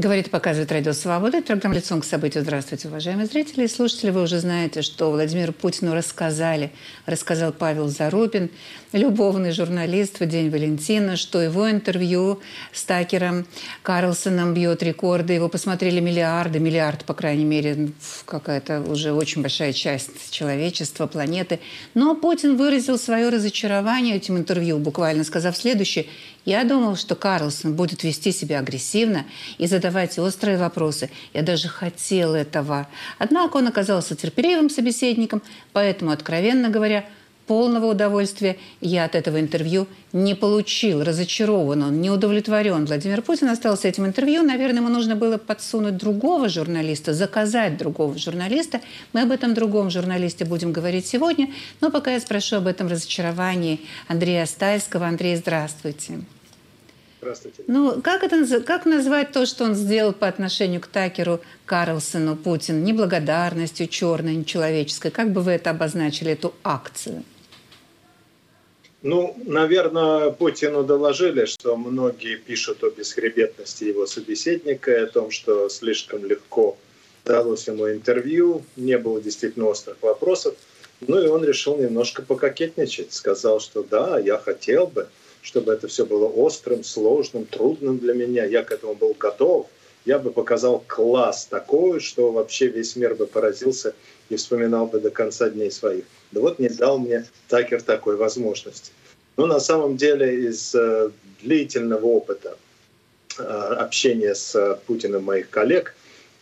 Говорит и показывает Радио Свобода. Программа «Лицом к событию». Здравствуйте, уважаемые зрители и слушатели. Вы уже знаете, что Владимиру Путину рассказали, рассказал Павел Зарубин, любовный журналист в День Валентина, что его интервью с Такером Карлсоном бьет рекорды. Его посмотрели миллиарды, миллиард, по крайней мере, какая-то уже очень большая часть человечества, планеты. Но Путин выразил свое разочарование этим интервью, буквально сказав следующее – я думал, что Карлсон будет вести себя агрессивно и задавать острые вопросы. Я даже хотел этого. Однако он оказался терпеливым собеседником, поэтому, откровенно говоря, полного удовольствия я от этого интервью не получил. Разочарован он, не удовлетворен. Владимир Путин остался этим интервью. Наверное, ему нужно было подсунуть другого журналиста, заказать другого журналиста. Мы об этом другом журналисте будем говорить сегодня. Но пока я спрошу об этом разочаровании Андрея Стайского. Андрей, здравствуйте. Здравствуйте. Ну, как, это, как назвать то, что он сделал по отношению к Такеру Карлсону Путин? Неблагодарностью черной, нечеловеческой. Как бы вы это обозначили, эту акцию? Ну, наверное, Путину доложили, что многие пишут о бесхребетности его собеседника о том, что слишком легко далось ему интервью, не было действительно острых вопросов. Ну и он решил немножко пококетничать. Сказал, что да, я хотел бы, чтобы это все было острым, сложным, трудным для меня. Я к этому был готов. Я бы показал класс такой, что вообще весь мир бы поразился и вспоминал бы до конца дней своих. Да вот не дал мне Такер такой возможности. Но на самом деле из э, длительного опыта э, общения с Путиным моих коллег,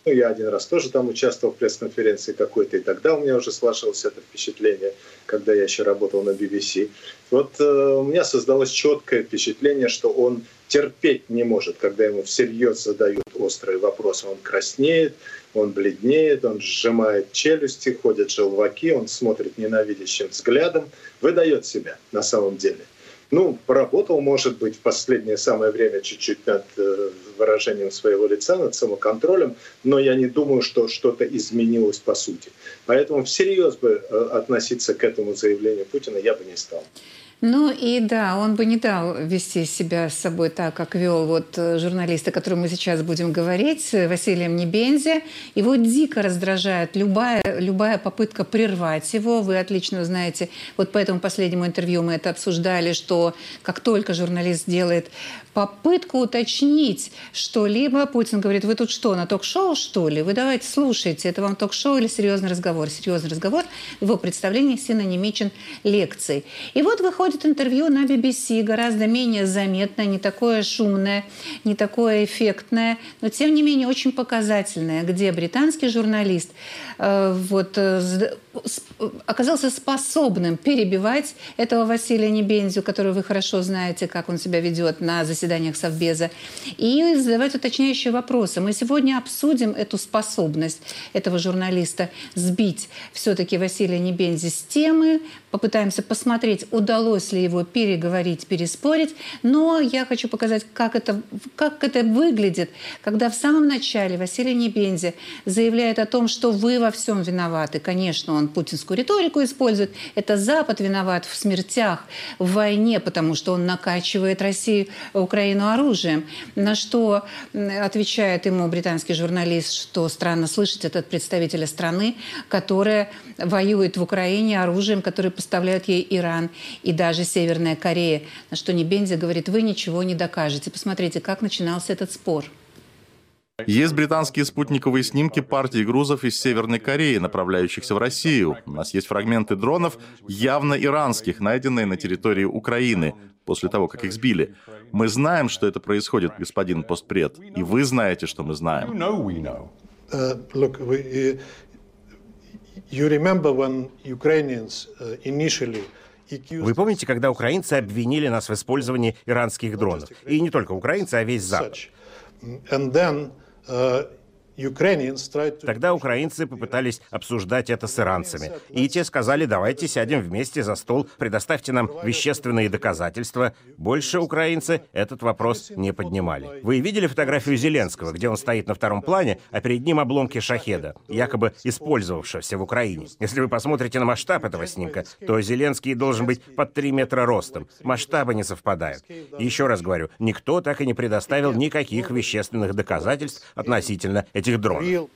ну, я один раз тоже там участвовал в пресс-конференции какой-то, и тогда у меня уже сложилось это впечатление, когда я еще работал на BBC. Вот э, у меня создалось четкое впечатление, что он терпеть не может, когда ему всерьез задают острые вопросы. Он краснеет, он бледнеет, он сжимает челюсти, ходят желваки, он смотрит ненавидящим взглядом, выдает себя на самом деле. Ну, поработал, может быть, в последнее самое время чуть-чуть над э, выражением своего лица, над самоконтролем, но я не думаю, что что-то изменилось по сути. Поэтому всерьез бы э, относиться к этому заявлению Путина я бы не стал. Ну и да, он бы не дал вести себя с собой так, как вел вот э, журналист, о котором мы сейчас будем говорить, Василием Небензи. Его дико раздражает любая, любая попытка прервать его. Вы отлично знаете, вот по этому последнему интервью мы это обсуждали, что как только журналист делает попытку уточнить что-либо, Путин говорит, вы тут что, на ток-шоу, что ли? Вы давайте слушайте, это вам ток-шоу или серьезный разговор? Серьезный разговор в его представлении синонимичен лекцией. И вот выходит интервью на BBC, гораздо менее заметное, не такое шумное, не такое эффектное, но тем не менее очень показательное, где британский журналист э, вот, э, оказался способным перебивать этого Василия Небензю, которого вы хорошо знаете, как он себя ведет на заседаниях Совбеза, и задавать уточняющие вопросы. Мы сегодня обсудим эту способность этого журналиста сбить все-таки Василия Небензи с темы, попытаемся посмотреть, удалось ли его переговорить, переспорить. Но я хочу показать, как это, как это выглядит, когда в самом начале Василий Небензи заявляет о том, что вы во всем виноваты. Конечно, он путинскую риторику использует. Это Запад виноват в смертях, в войне, потому что он накачивает Россию, Украину оружием. На что отвечает ему британский журналист, что странно слышать этот представителя страны, которая воюет в Украине оружием, которое поставляют ей Иран и даже Северная Корея. На что Небензи говорит, вы ничего не докажете. Посмотрите, как начинался этот спор. Есть британские спутниковые снимки партии грузов из Северной Кореи, направляющихся в Россию. У нас есть фрагменты дронов, явно иранских, найденные на территории Украины, после того, как их сбили. Мы знаем, что это происходит, господин постпред, и вы знаете, что мы знаем. Uh, look, we, Uh, Вы помните, когда украинцы обвинили нас в использовании иранских дронов? И не только украинцы, а весь Запад. Uh, Тогда украинцы попытались обсуждать это с иранцами. И те сказали, давайте сядем вместе за стол, предоставьте нам вещественные доказательства. Больше украинцы этот вопрос не поднимали. Вы видели фотографию Зеленского, где он стоит на втором плане, а перед ним обломки шахеда, якобы использовавшегося в Украине? Если вы посмотрите на масштаб этого снимка, то Зеленский должен быть под 3 метра ростом. Масштабы не совпадают. Еще раз говорю, никто так и не предоставил никаких вещественных доказательств относительно этих дронов.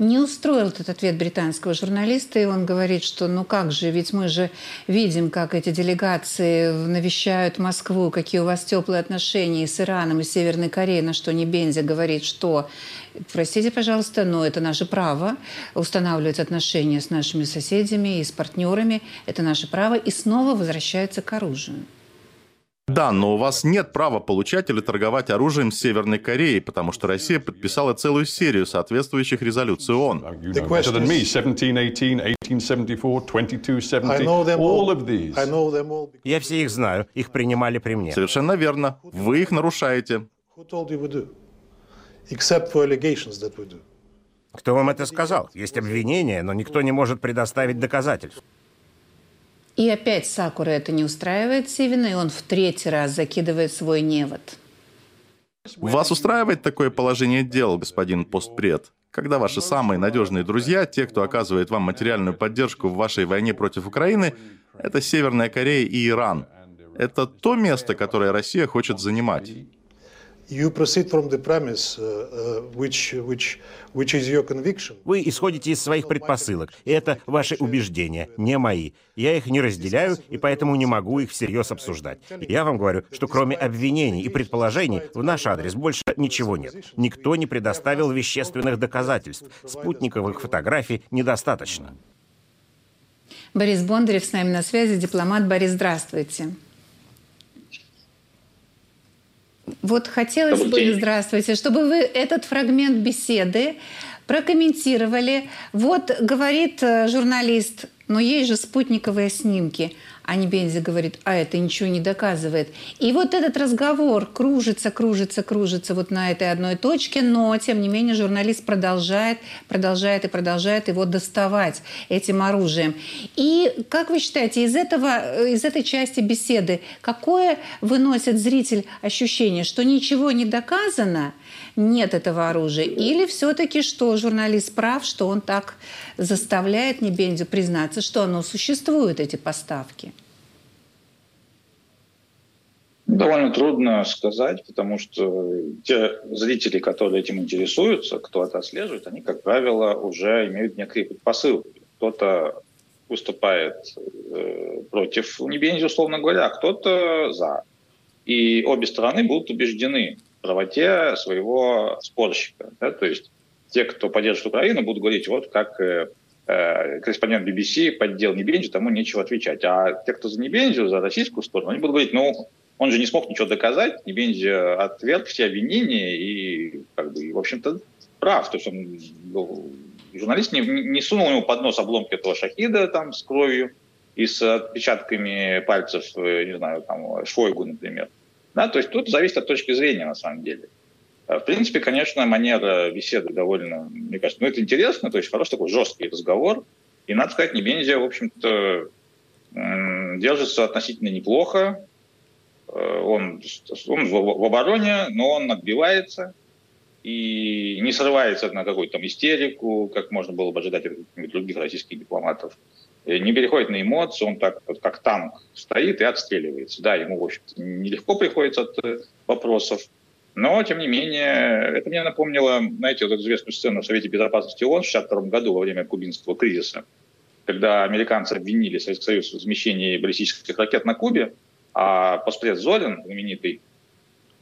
Не устроил этот ответ британского журналиста, и он говорит, что ну как же, ведь мы же видим, как эти делегации навещают Москву, какие у вас теплые отношения с Ираном и Северной Кореей, на что Небензи говорит, что, простите, пожалуйста, но это наше право устанавливать отношения с нашими соседями и с партнерами, это наше право, и снова возвращается к оружию. Да, но у вас нет права получать или торговать оружием с Северной Кореей, потому что Россия подписала целую серию соответствующих резолюций ООН. Я все их знаю, их принимали при мне. Совершенно верно. Вы их нарушаете. Кто вам это сказал? Есть обвинения, но никто не может предоставить доказательств. И опять Сакура это не устраивает Сивина, и он в третий раз закидывает свой невод. Вас устраивает такое положение дел, господин постпред? Когда ваши самые надежные друзья, те, кто оказывает вам материальную поддержку в вашей войне против Украины, это Северная Корея и Иран. Это то место, которое Россия хочет занимать. Вы исходите из своих предпосылок, и это ваши убеждения, не мои. Я их не разделяю, и поэтому не могу их всерьез обсуждать. Я вам говорю, что кроме обвинений и предположений в наш адрес больше ничего нет. Никто не предоставил вещественных доказательств. Спутниковых фотографий недостаточно. Борис Бондарев с нами на связи, дипломат. Борис, здравствуйте. Вот хотелось бы, здравствуйте, чтобы вы этот фрагмент беседы прокомментировали. Вот говорит э, журналист, но есть же спутниковые снимки. А Небензи говорит, а это ничего не доказывает. И вот этот разговор кружится, кружится, кружится вот на этой одной точке, но, тем не менее, журналист продолжает, продолжает и продолжает его доставать этим оружием. И как вы считаете, из, этого, из этой части беседы какое выносит зритель ощущение, что ничего не доказано, нет этого оружия, или все-таки, что журналист прав, что он так заставляет Небензю признаться, что оно существует, эти поставки? Довольно трудно сказать, потому что те зрители, которые этим интересуются, кто это отслеживает, они, как правило, уже имеют некие предпосылки. Кто-то выступает э, против Небензи, условно говоря, а кто-то за. И обе стороны будут убеждены правоте своего спорщика. Да? То есть те, кто поддерживает Украину, будут говорить, вот как э, э корреспондент BBC поддел Небензи, тому нечего отвечать. А те, кто за Небензи, за российскую сторону, они будут говорить, ну, он же не смог ничего доказать, Небензи отверг все обвинения и, как бы, в общем-то, прав. То есть он, ну, журналист не, не сунул ему под нос обломки этого шахида там с кровью и с отпечатками пальцев, э, не знаю, там, Шойгу, например. Да, то есть тут зависит от точки зрения, на самом деле. А, в принципе, конечно, манера беседы довольно, мне кажется, ну, это интересно, то есть хороший такой жесткий разговор. И, надо сказать, Небензия, в общем-то, держится относительно неплохо. Э, он, он в обороне, но он отбивается и не срывается на какую-то там истерику, как можно было бы ожидать от других российских дипломатов. Не переходит на эмоции, он так как танк стоит и отстреливается. Да, ему, в общем-то, нелегко приходится от э, вопросов, но, тем не менее, это мне напомнило, знаете, вот эту известную сцену в Совете Безопасности ООН в 1962 году во время кубинского кризиса, когда американцы обвинили Советский Союз в размещении баллистических ракет на Кубе, а постпред Золин, знаменитый,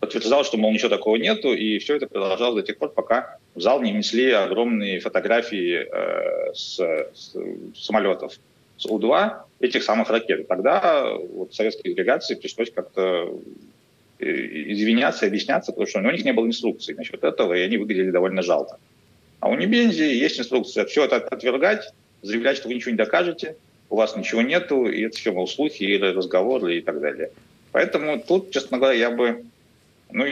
подтверждал, что, мол, ничего такого нету, и все это продолжалось до тех пор, пока в зал не внесли огромные фотографии э, с, с самолетов с У-2 этих самых ракет. Тогда вот советской делегации пришлось как-то э, извиняться, объясняться, потому что у них не было инструкции насчет этого, и они выглядели довольно жалко. А у Небензи есть инструкция все это отвергать, заявлять, что вы ничего не докажете, у вас ничего нету, и это все, мол, слухи или разговоры и так далее. Поэтому тут, честно говоря, я бы ну,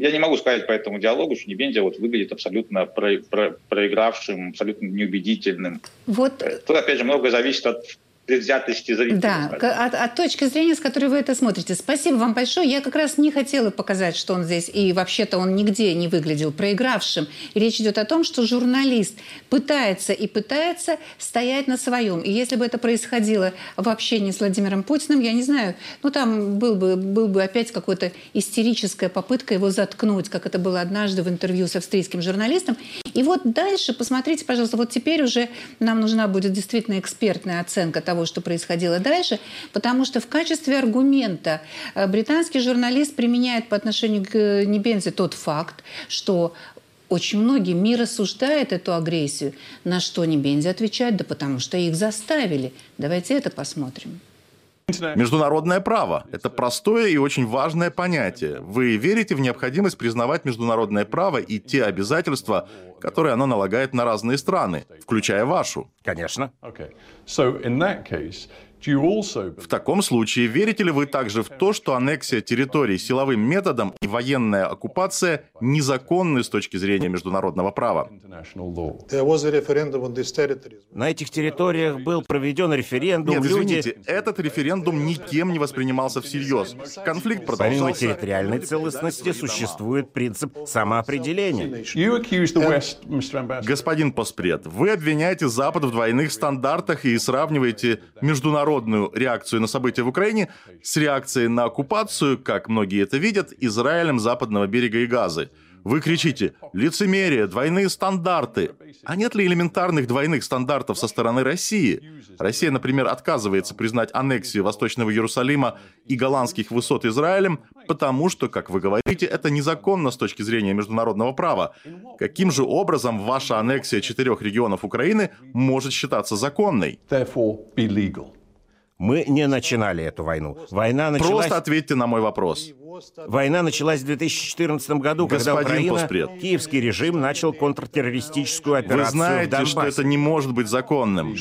я не могу сказать по этому диалогу, что Небензя вот выглядит абсолютно про, про, проигравшим, абсолютно неубедительным. Вот. Тут, опять же, многое зависит от предвзятости зрителя. Да, от, от точки зрения, с которой вы это смотрите. Спасибо вам большое. Я как раз не хотела показать, что он здесь, и вообще-то он нигде не выглядел проигравшим. Речь идет о том, что журналист пытается и пытается стоять на своем. И если бы это происходило в общении с Владимиром Путиным, я не знаю, ну там был бы, был бы опять какая-то истерическая попытка его заткнуть, как это было однажды в интервью с австрийским журналистом. И вот дальше, посмотрите, пожалуйста, вот теперь уже нам нужна будет действительно экспертная оценка того, что происходило дальше, потому что в качестве аргумента э, британский журналист применяет по отношению к э, Небензе тот факт, что очень многие мир осуждает эту агрессию. На что Небензи отвечает, да потому что их заставили. Давайте это посмотрим. Международное право – это простое и очень важное понятие. Вы верите в необходимость признавать международное право и те обязательства, которые оно налагает на разные страны, включая вашу? Конечно. В таком случае, верите ли вы также в то, что аннексия территорий силовым методом и военная оккупация незаконны с точки зрения международного права? На этих территориях был проведен референдум. Нет, извините, люди... этот референдум никем не воспринимался всерьез. Конфликт продолжался. Помимо территориальной целостности существует принцип самоопределения. Господин Поспред, вы обвиняете Запад в двойных стандартах и сравниваете международные международную реакцию на события в Украине с реакцией на оккупацию, как многие это видят, Израилем западного берега и Газы. Вы кричите «лицемерие», «двойные стандарты». А нет ли элементарных двойных стандартов со стороны России? Россия, например, отказывается признать аннексию Восточного Иерусалима и голландских высот Израилем, потому что, как вы говорите, это незаконно с точки зрения международного права. Каким же образом ваша аннексия четырех регионов Украины может считаться законной? Мы не начинали эту войну. Война началась... Просто ответьте на мой вопрос. Война началась в 2014 году, Господин когда Украина, Поспред. киевский режим начал контртеррористическую операцию Вы знаете, что это не может быть законным.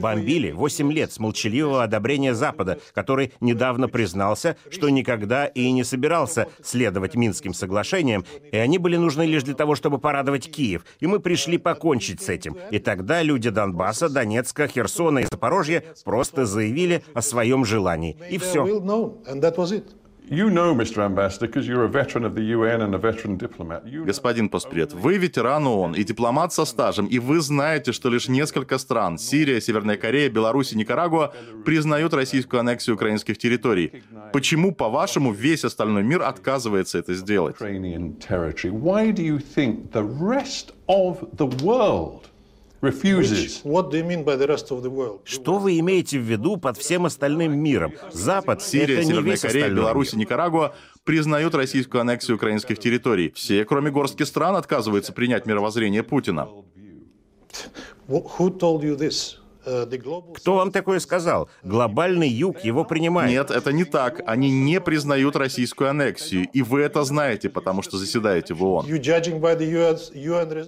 Бомбили 8 лет с молчаливого одобрения Запада, который недавно признался, что никогда и не собирался следовать Минским соглашениям, и они были нужны лишь для того, чтобы порадовать Киев. И мы пришли покончить с этим. И тогда люди Донбасса, Донецка, Херсона и Запорожья просто заявили о своем желании. И все. Господин Поспред, вы ветеран ООН и дипломат со стажем, и вы знаете, что лишь несколько стран – Сирия, Северная Корея, Беларусь и Никарагуа – признают российскую аннексию украинских территорий. Почему, по-вашему, весь остальной мир отказывается это сделать? Что вы имеете в виду под всем остальным миром? Запад, Сирия, это Северная Корея, Беларусь и Никарагуа признают российскую аннексию украинских территорий. Все, кроме горстки стран, отказываются принять мировоззрение Путина. Who told you this? Кто вам такое сказал? Глобальный юг его принимает. Нет, это не так. Они не признают российскую аннексию. И вы это знаете, потому что заседаете в ООН.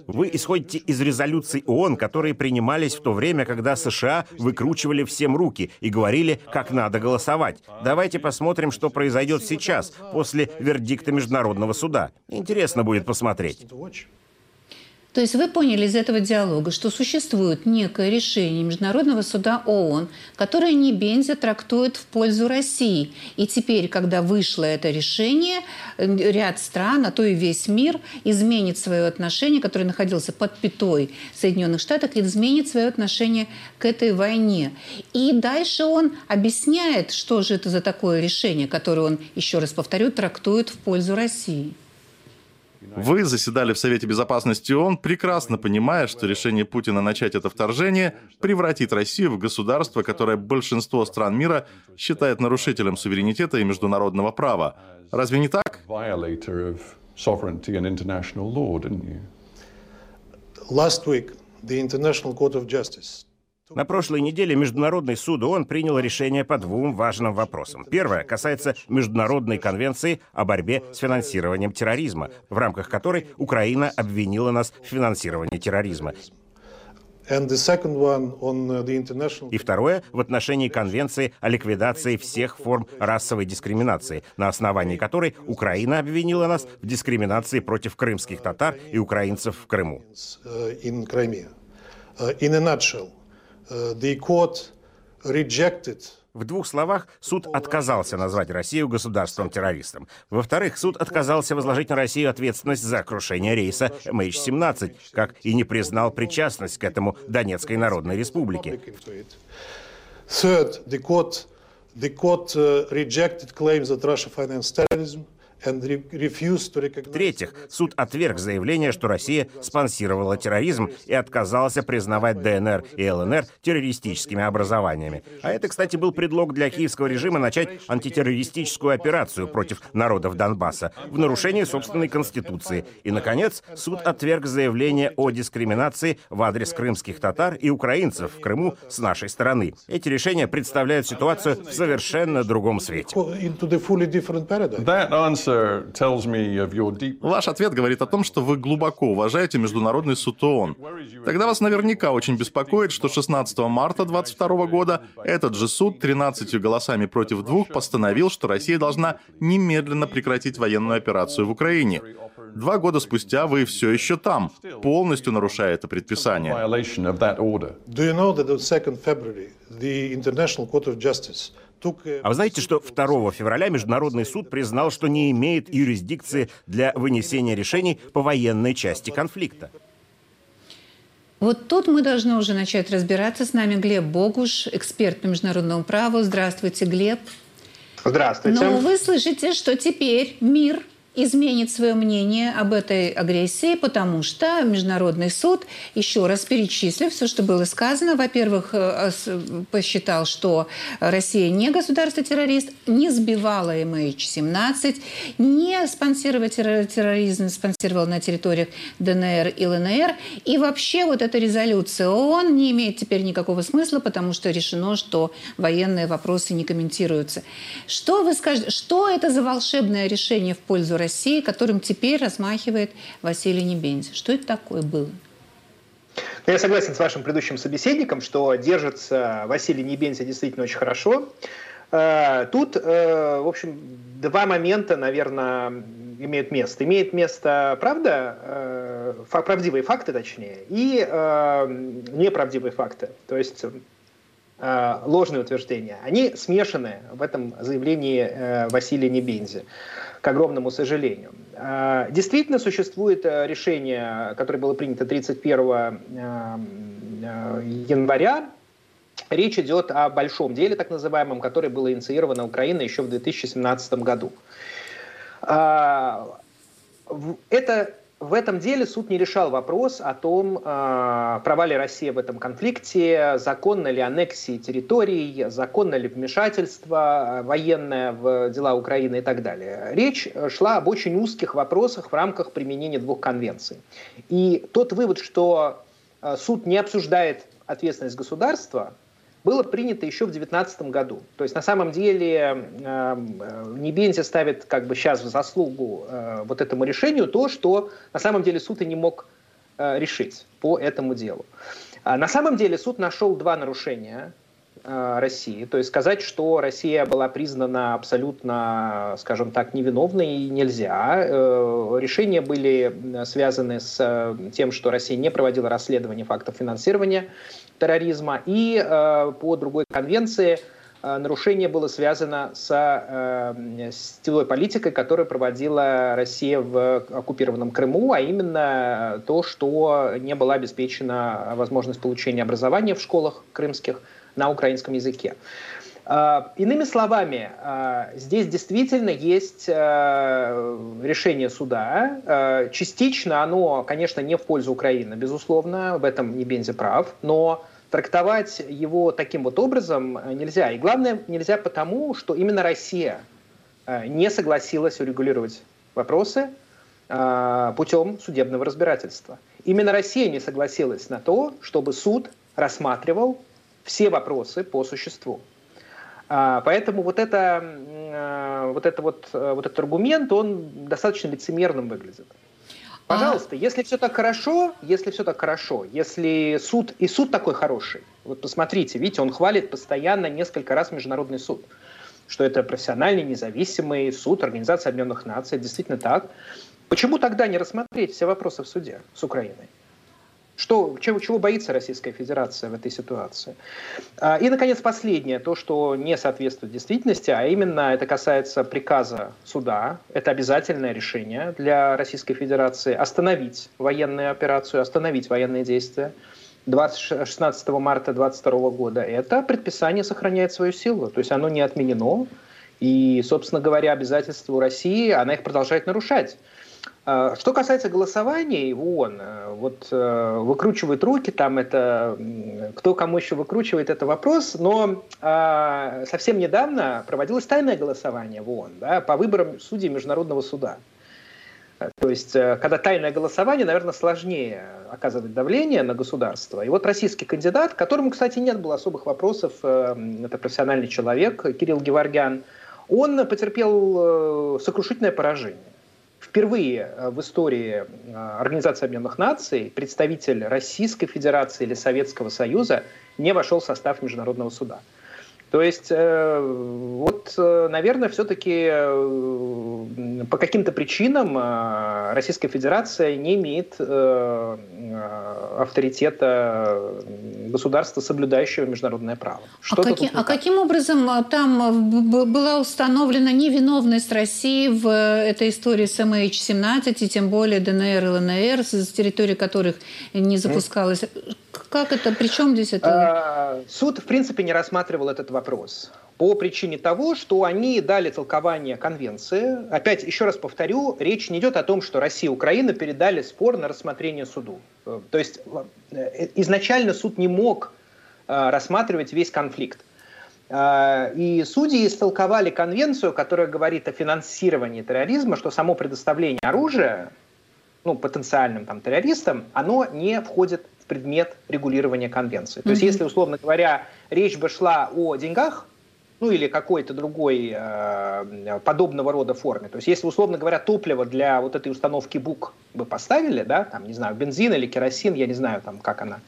Вы исходите из резолюций ООН, которые принимались в то время, когда США выкручивали всем руки и говорили, как надо голосовать. Давайте посмотрим, что произойдет сейчас, после вердикта Международного суда. Интересно будет посмотреть. То есть вы поняли из этого диалога, что существует некое решение Международного суда ООН, которое Небензя трактует в пользу России. И теперь, когда вышло это решение, ряд стран, а то и весь мир изменит свое отношение, которое находился под пятой Соединенных Штатов, изменит свое отношение к этой войне. И дальше он объясняет, что же это за такое решение, которое он, еще раз повторю, трактует в пользу России. Вы заседали в Совете Безопасности ООН, прекрасно понимая, что решение Путина начать это вторжение превратит Россию в государство, которое большинство стран мира считает нарушителем суверенитета и международного права. Разве не так? Last week, the International Court of Justice на прошлой неделе Международный суд ООН принял решение по двум важным вопросам. Первое касается Международной конвенции о борьбе с финансированием терроризма, в рамках которой Украина обвинила нас в финансировании терроризма. И второе в отношении Конвенции о ликвидации всех форм расовой дискриминации, на основании которой Украина обвинила нас в дискриминации против крымских татар и украинцев в Крыму. Uh, uh, the court rejected в двух словах, суд отказался назвать Россию государством-террористом. Во-вторых, суд отказался возложить на Россию ответственность за крушение рейса MH17, как и не признал причастность к этому Донецкой Народной Республике. Third, the court, the court uh, rejected claims that Russia financed terrorism. В-третьих, суд отверг заявление, что Россия спонсировала терроризм и отказался признавать ДНР и ЛНР террористическими образованиями. А это, кстати, был предлог для киевского режима начать антитеррористическую операцию против народов Донбасса в нарушении собственной конституции. И, наконец, суд отверг заявление о дискриминации в адрес крымских татар и украинцев в Крыму с нашей стороны. Эти решения представляют ситуацию в совершенно другом свете. Ваш ответ говорит о том, что вы глубоко уважаете Международный суд ООН. Тогда вас наверняка очень беспокоит, что 16 марта 2022 года этот же суд 13 голосами против двух постановил, что Россия должна немедленно прекратить военную операцию в Украине. Два года спустя вы все еще там, полностью нарушая это предписание. Do you know that on 2 February the International Court of Justice а вы знаете, что 2 февраля Международный суд признал, что не имеет юрисдикции для вынесения решений по военной части конфликта? Вот тут мы должны уже начать разбираться. С нами Глеб Богуш, эксперт по международному праву. Здравствуйте, Глеб. Здравствуйте. Но вы слышите, что теперь мир изменит свое мнение об этой агрессии, потому что Международный суд, еще раз перечислив все, что было сказано, во-первых, э, посчитал, что Россия не государство-террорист, не сбивала MH17, не спонсировала терроризм, спонсировала на территориях ДНР и ЛНР. И вообще вот эта резолюция ООН не имеет теперь никакого смысла, потому что решено, что военные вопросы не комментируются. Что вы скажете, что это за волшебное решение в пользу России? России, которым теперь размахивает Василий Небензи. Что это такое было? Ну, я согласен с вашим предыдущим собеседником, что держится Василий Небензи действительно очень хорошо. Э, тут, э, в общем, два момента, наверное, имеют место. Имеет место правда, э, правдивые факты, точнее, и неправдивые факты, то есть ложные утверждения. Они смешаны в этом заявлении Василия Небензи огромному сожалению. А, действительно существует э, решение, которое было принято 31 э, э, января. Речь идет о большом деле, так называемом, которое было инициировано Украиной еще в 2017 году. А, это в этом деле суд не решал вопрос о том, а, права ли Россия в этом конфликте, законно ли аннексии территорий, законно ли вмешательство военное в дела Украины и так далее. Речь шла об очень узких вопросах в рамках применения двух конвенций. И тот вывод, что а, суд не обсуждает ответственность государства, было принято еще в 2019 году. То есть на самом деле э, Небензи ставит как бы сейчас в заслугу э, вот этому решению то, что на самом деле суд и не мог э, решить по этому делу. А на самом деле суд нашел два нарушения России. То есть сказать, что Россия была признана абсолютно, скажем так, невиновной нельзя. Решения были связаны с тем, что Россия не проводила расследование фактов финансирования терроризма. И э, по другой конвенции э, нарушение было связано с э, сетевой политикой, которую проводила Россия в оккупированном Крыму, а именно то, что не была обеспечена возможность получения образования в школах крымских на украинском языке. А, иными словами, а, здесь действительно есть а, решение суда. Частично оно, конечно, не в пользу Украины, безусловно, в этом не Бензи прав, но трактовать его таким вот образом нельзя. И главное, нельзя потому, что именно Россия не согласилась урегулировать вопросы путем судебного разбирательства. Именно Россия не согласилась на то, чтобы суд рассматривал все вопросы по существу. А, поэтому вот, это, а, вот, это вот, э, вот этот аргумент, он достаточно лицемерным выглядит. Пожалуйста, а... если все так хорошо, если все так хорошо, если суд и суд такой хороший, вот посмотрите, видите, он хвалит постоянно несколько раз Международный суд, что это профессиональный, независимый суд Организации Объединенных Наций, действительно так. Почему тогда не рассмотреть все вопросы в суде с Украиной? Что, чего, чего боится Российская Федерация в этой ситуации? А, и, наконец, последнее, то, что не соответствует действительности, а именно это касается приказа суда. Это обязательное решение для Российской Федерации остановить военную операцию, остановить военные действия. 20, 16 марта 2022 года это предписание сохраняет свою силу, то есть оно не отменено. И, собственно говоря, обязательства у России, она их продолжает нарушать. А, что касается голосования в ООН, э, вот э, выкручивают руки, там это, кто кому еще выкручивает, это вопрос, но э, совсем недавно проводилось тайное голосование в ООН да, по выборам судей Международного суда. То есть, э, когда тайное голосование, наверное, сложнее оказывать давление на государство. И вот российский кандидат, которому, кстати, нет было особых вопросов, это профессиональный человек, Кирилл Геворгян, он потерпел сокрушительное поражение. Впервые э, в истории э, Организации Объединенных Наций представитель Российской Федерации или Советского Союза не вошел в состав Международного суда. То есть, э, вот, наверное, все-таки по каким-то причинам Российская Федерация не имеет авторитета государства, соблюдающего международное право. Что а, каки, а каким образом там была установлена невиновность России в этой истории с MH17 и тем более ДНР и ЛНР, с территории которых не запускалось? Как это? Причем здесь это? А, суд, в принципе, не рассматривал этот вопрос по причине того, что они дали толкование конвенции. Опять, еще раз повторю, речь не идет о том, что Россия и Украина передали спор на рассмотрение суду. Э, то есть э, изначально суд не мог э, рассматривать весь конфликт. И судьи истолковали конвенцию, которая говорит о финансировании терроризма, что само предоставление оружия ну, потенциальным там, террористам, оно не входит предмет регулирования конвенции. То есть, если, условно говоря, речь бы шла о деньгах, ну или какой-то другой э, подобного рода форме. То есть если, условно говоря, топливо для вот этой установки БУК бы поставили, да, там, не знаю, бензин или керосин, я не знаю, там, как она,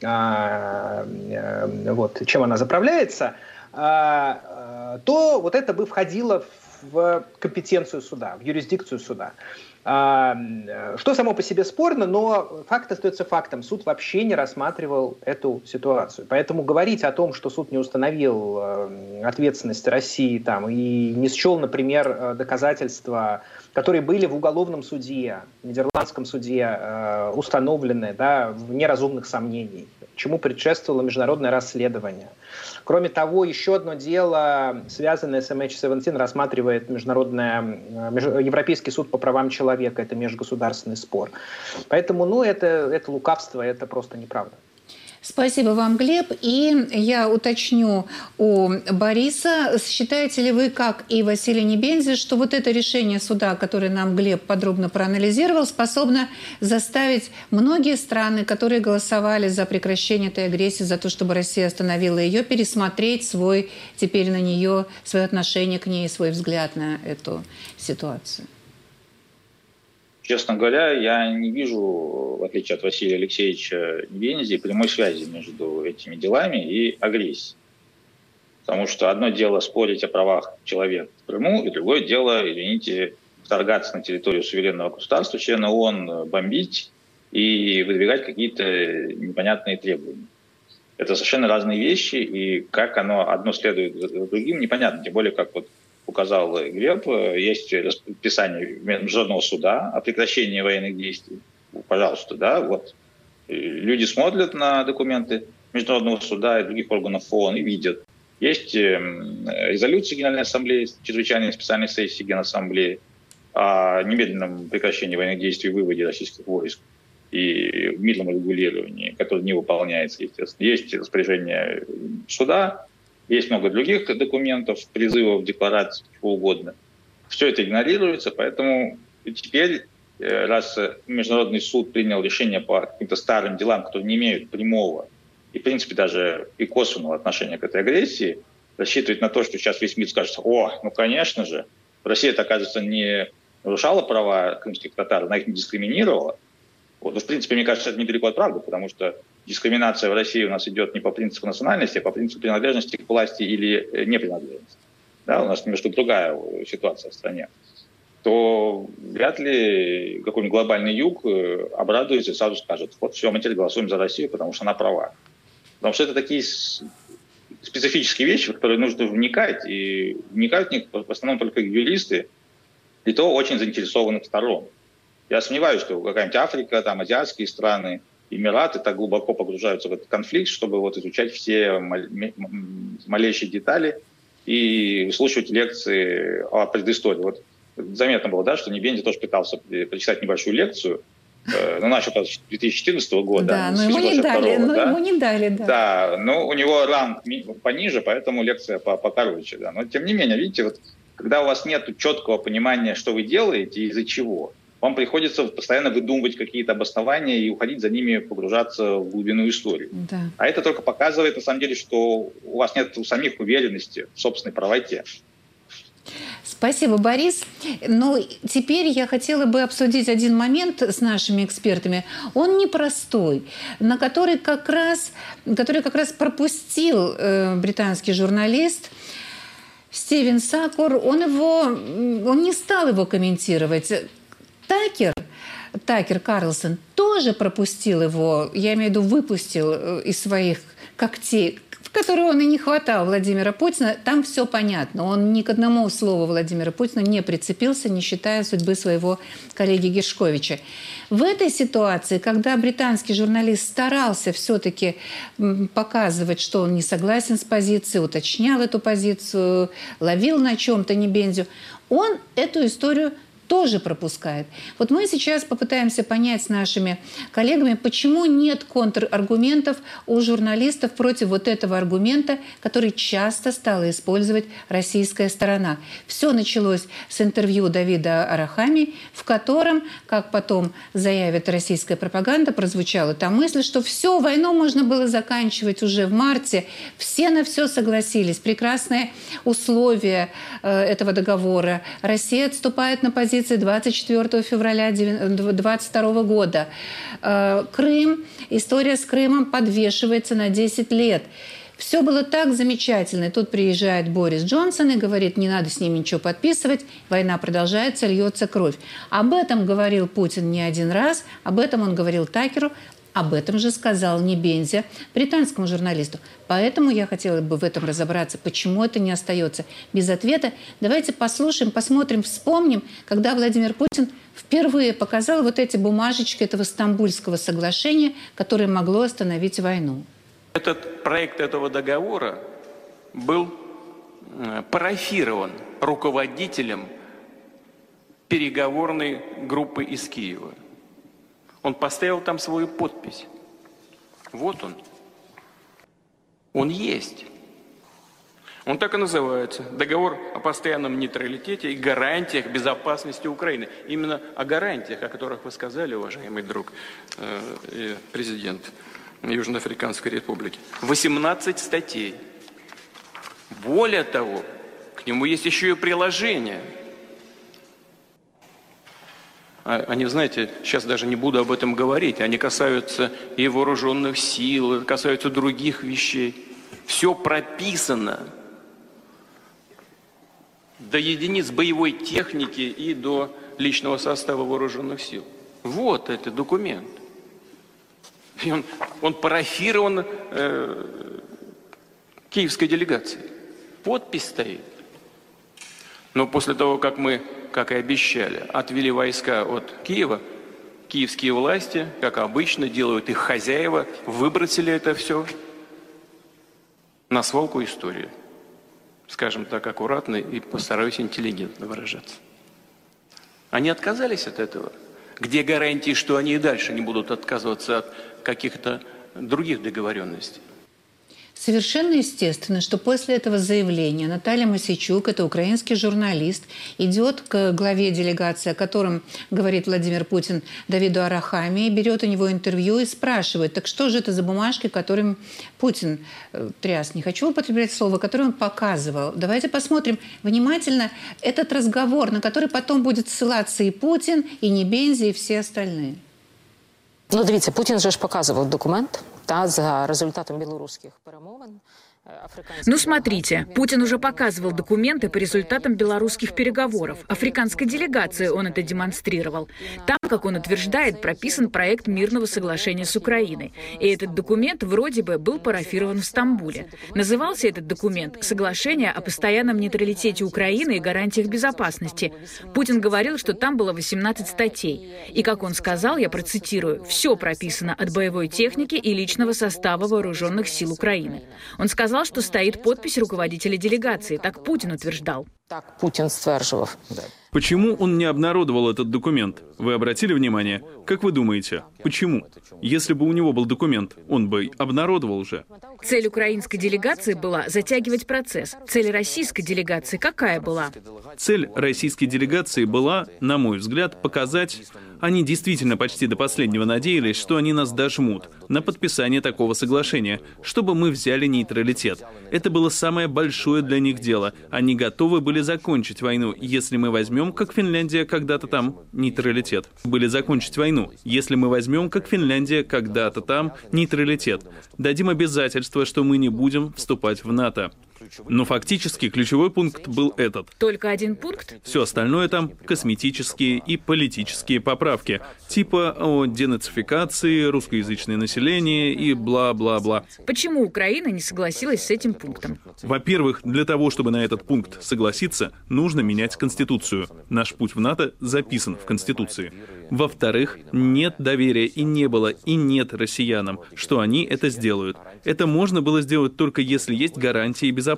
э, э, вот, чем она заправляется, э, э, то вот это бы входило в компетенцию суда, в юрисдикцию суда. А, что само по себе спорно, но факт остается фактом. Суд вообще не рассматривал эту ситуацию. Поэтому говорить о том, что суд не установил э, ответственность России там, и не счел, например, э, доказательства, которые были в уголовном суде, в нидерландском суде э, установлены да, вне разумных сомнений, чему предшествовало международное расследование – Кроме того, еще одно дело, связанное с MH17, рассматривает международное, э, Европейский суд по правам человека. Это межгосударственный спор. Поэтому, ну, это, это лукавство, это просто неправда. Спасибо вам, Глеб. И я уточню у Бориса. Считаете ли вы, как и Василий Небензи, что вот это решение суда, которое нам Глеб подробно проанализировал, способно заставить многие страны, которые голосовали за прекращение этой агрессии, за то, чтобы Россия остановила ее, пересмотреть свой, теперь на нее, свое отношение к ней, свой взгляд на эту ситуацию? Честно говоря, я не вижу, в отличие от Василия Алексеевича Венези, прямой связи между этими делами и агрессией. Потому что одно дело спорить о правах человека в Крыму, и другое дело, извините, вторгаться на территорию суверенного государства, члена ООН, бомбить и выдвигать какие-то непонятные требования. Это совершенно разные вещи, и как оно одно следует за другим, непонятно. Тем более, как вот указал Глеб, есть расписание Международного суда о прекращении военных действий. Пожалуйста, да, вот. Люди смотрят на документы Международного суда и других органов ООН и видят. Есть эм, резолюция Генеральной Ассамблеи, чрезвычайной специальной сессии Генассамблеи о немедленном прекращении военных действий и выводе российских войск и мирном регулировании, которое не выполняется, естественно. Есть распоряжение суда, есть много других документов, призывов, деклараций, чего угодно. Все это игнорируется, поэтому теперь, э, раз Международный суд принял решение по каким-то старым делам, которые не имеют прямого и, в принципе, даже и косвенного отношения к этой агрессии, рассчитывать на то, что сейчас весь мир скажет, о, ну, конечно же, Россия, это, оказывается, не нарушала права крымских татар, она их не дискриминировала. Вот. Ну, в принципе, мне кажется, это недалеко от правды, потому что дискриминация в России у нас идет не по принципу национальности, а по принципу принадлежности к власти или э, непринадлежности. Да, у нас немножко другая ситуация в стране то вряд ли какой-нибудь глобальный юг э, обрадуется и сразу скажет, вот все, мы теперь голосуем за Россию, потому что она права. Потому что это такие специфические вещи, в которые нужно вникать, и вникают в них в основном только юристы, и то очень заинтересованных сторон. Я сомневаюсь, что какая-нибудь Африка, там, азиатские страны, Эмираты так глубоко погружаются в этот конфликт, чтобы вот изучать все малейшие детали и слушать лекции о предыстории. Вот заметно было, да, что Небенди тоже пытался прочитать небольшую лекцию, э, ну, начал с 2014 года. Да, но ему не дали, но да? ему не дали, да. Да, но у него ранг пониже, поэтому лекция покороче, да. Но тем не менее, видите, вот когда у вас нет четкого понимания, что вы делаете и из-за чего, вам приходится постоянно выдумывать какие-то обоснования и уходить за ними, погружаться в глубину истории. Да. А это только показывает, на самом деле, что у вас нет у самих уверенности в собственной правоте. Спасибо, Борис. Ну, теперь я хотела бы обсудить один момент с нашими экспертами. Он непростой, на который как раз, который как раз пропустил э, британский журналист Стивен Сакур. Он его, он не стал его комментировать. Такер, Такер Карлсон тоже пропустил его, я имею в виду выпустил э, из своих когтей, в которой он и не хватал Владимира Путина, там все понятно. Он ни к одному слову Владимира Путина не прицепился, не считая судьбы своего коллеги Гершковича. В этой ситуации, когда британский журналист старался все-таки показывать, что он не согласен с позицией, уточнял эту позицию, ловил на чем-то Небензю, он эту историю тоже пропускает. Вот мы сейчас попытаемся понять с нашими коллегами, почему нет контраргументов у журналистов против вот этого аргумента, который часто стала использовать российская сторона. Все началось с интервью Давида Арахами, в котором, как потом заявит российская пропаганда, прозвучала та мысль, что все, войну можно было заканчивать уже в марте, все на все согласились, прекрасные условия э, этого договора. Россия отступает на позицию позиции 24 февраля 2022 года. Э, Крым, история с Крымом подвешивается на 10 лет. Все было так замечательно. И тут приезжает Борис Джонсон и говорит, не надо с ними ничего подписывать, война продолжается, льется кровь. Об этом говорил Путин не один раз, об этом он говорил Такеру, об этом же сказал Небензя британскому журналисту. Поэтому я хотела бы в этом разобраться, почему это не остается без ответа. Давайте послушаем, посмотрим, вспомним, когда Владимир Путин впервые показал вот эти бумажечки этого Стамбульского соглашения, которое могло остановить войну. Этот проект этого договора был э, парафирован руководителем переговорной группы из Киева. Он поставил там свою подпись. Вот он. Он есть. Он так и называется. Договор о постоянном нейтралитете и гарантиях безопасности Украины. Именно о гарантиях, о которых вы сказали, уважаемый друг, э, президент Южноафриканской Республики. 18 статей. Более того, к нему есть еще и приложение – они, знаете, сейчас даже не буду об этом говорить, они касаются и вооруженных сил, касаются других вещей. Все прописано до единиц боевой техники и до личного состава вооруженных сил. Вот этот документ. И он, он парафирован э, киевской делегацией. Подпись стоит. Но после того, как мы как и обещали, отвели войска от Киева, киевские власти, как обычно, делают их хозяева, выбросили это все на свалку истории. Скажем так, аккуратно и постараюсь интеллигентно выражаться. Они отказались от этого. Где гарантии, что они и дальше не будут отказываться от каких-то других договоренностей? Совершенно естественно, что после этого заявления Наталья Масичук, это украинский журналист, идет к главе делегации, о котором говорит Владимир Путин Давиду Арахами, берет у него интервью и спрашивает, так что же это за бумажки, которым Путин э, тряс, не хочу употреблять слово, которые он показывал. Давайте посмотрим внимательно этот разговор, на который потом будет ссылаться и Путин, и Небензи, и все остальные. Ну, дивіться, Путін же ж показував документ та за результатом білоруських перемовин. Ну, смотрите, Путин уже показывал документы по результатам белорусских переговоров. Африканской делегации он это демонстрировал. Там, как он утверждает, прописан проект мирного соглашения с Украиной. И этот документ вроде бы был парафирован в Стамбуле. Назывался этот документ «Соглашение о постоянном нейтралитете Украины и гарантиях безопасности». Путин говорил, что там было 18 статей. И, как он сказал, я процитирую, «все прописано от боевой техники и личного состава вооруженных сил Украины». Он сказал, сказал, что стоит подпись руководителя делегации. Так Путин утверждал. Так Путин стверджував. Почему он не обнародовал этот документ? Вы обратили внимание? Как вы думаете, почему? Если бы у него был документ, он бы обнародовал уже. Цель украинской делегации была затягивать процесс. Цель российской делегации какая была? Цель российской делегации была, на мой взгляд, показать, они действительно почти до последнего надеялись, что они нас дожмут на подписание такого соглашения, чтобы мы взяли нейтралитет. Это было самое большое для них дело. Они готовы были закончить войну, если мы возьмем, как Финляндия когда-то там, нейтралитет. Были закончить войну, если мы возьмем, как Финляндия когда-то там, нейтралитет. Дадим обязательство, что мы не будем вступать в НАТО. Но фактически ключевой пункт был этот. Только один пункт? Все остальное там косметические и политические поправки, типа о денацификации, русскоязычное население и бла-бла-бла. Почему Украина не согласилась с этим пунктом? Во-первых, для того, чтобы на этот пункт согласиться, нужно менять Конституцию. Наш путь в НАТО записан в Конституции. Во-вторых, нет доверия и не было, и нет россиянам, что они это сделают. Это можно было сделать только если есть гарантии безопасности,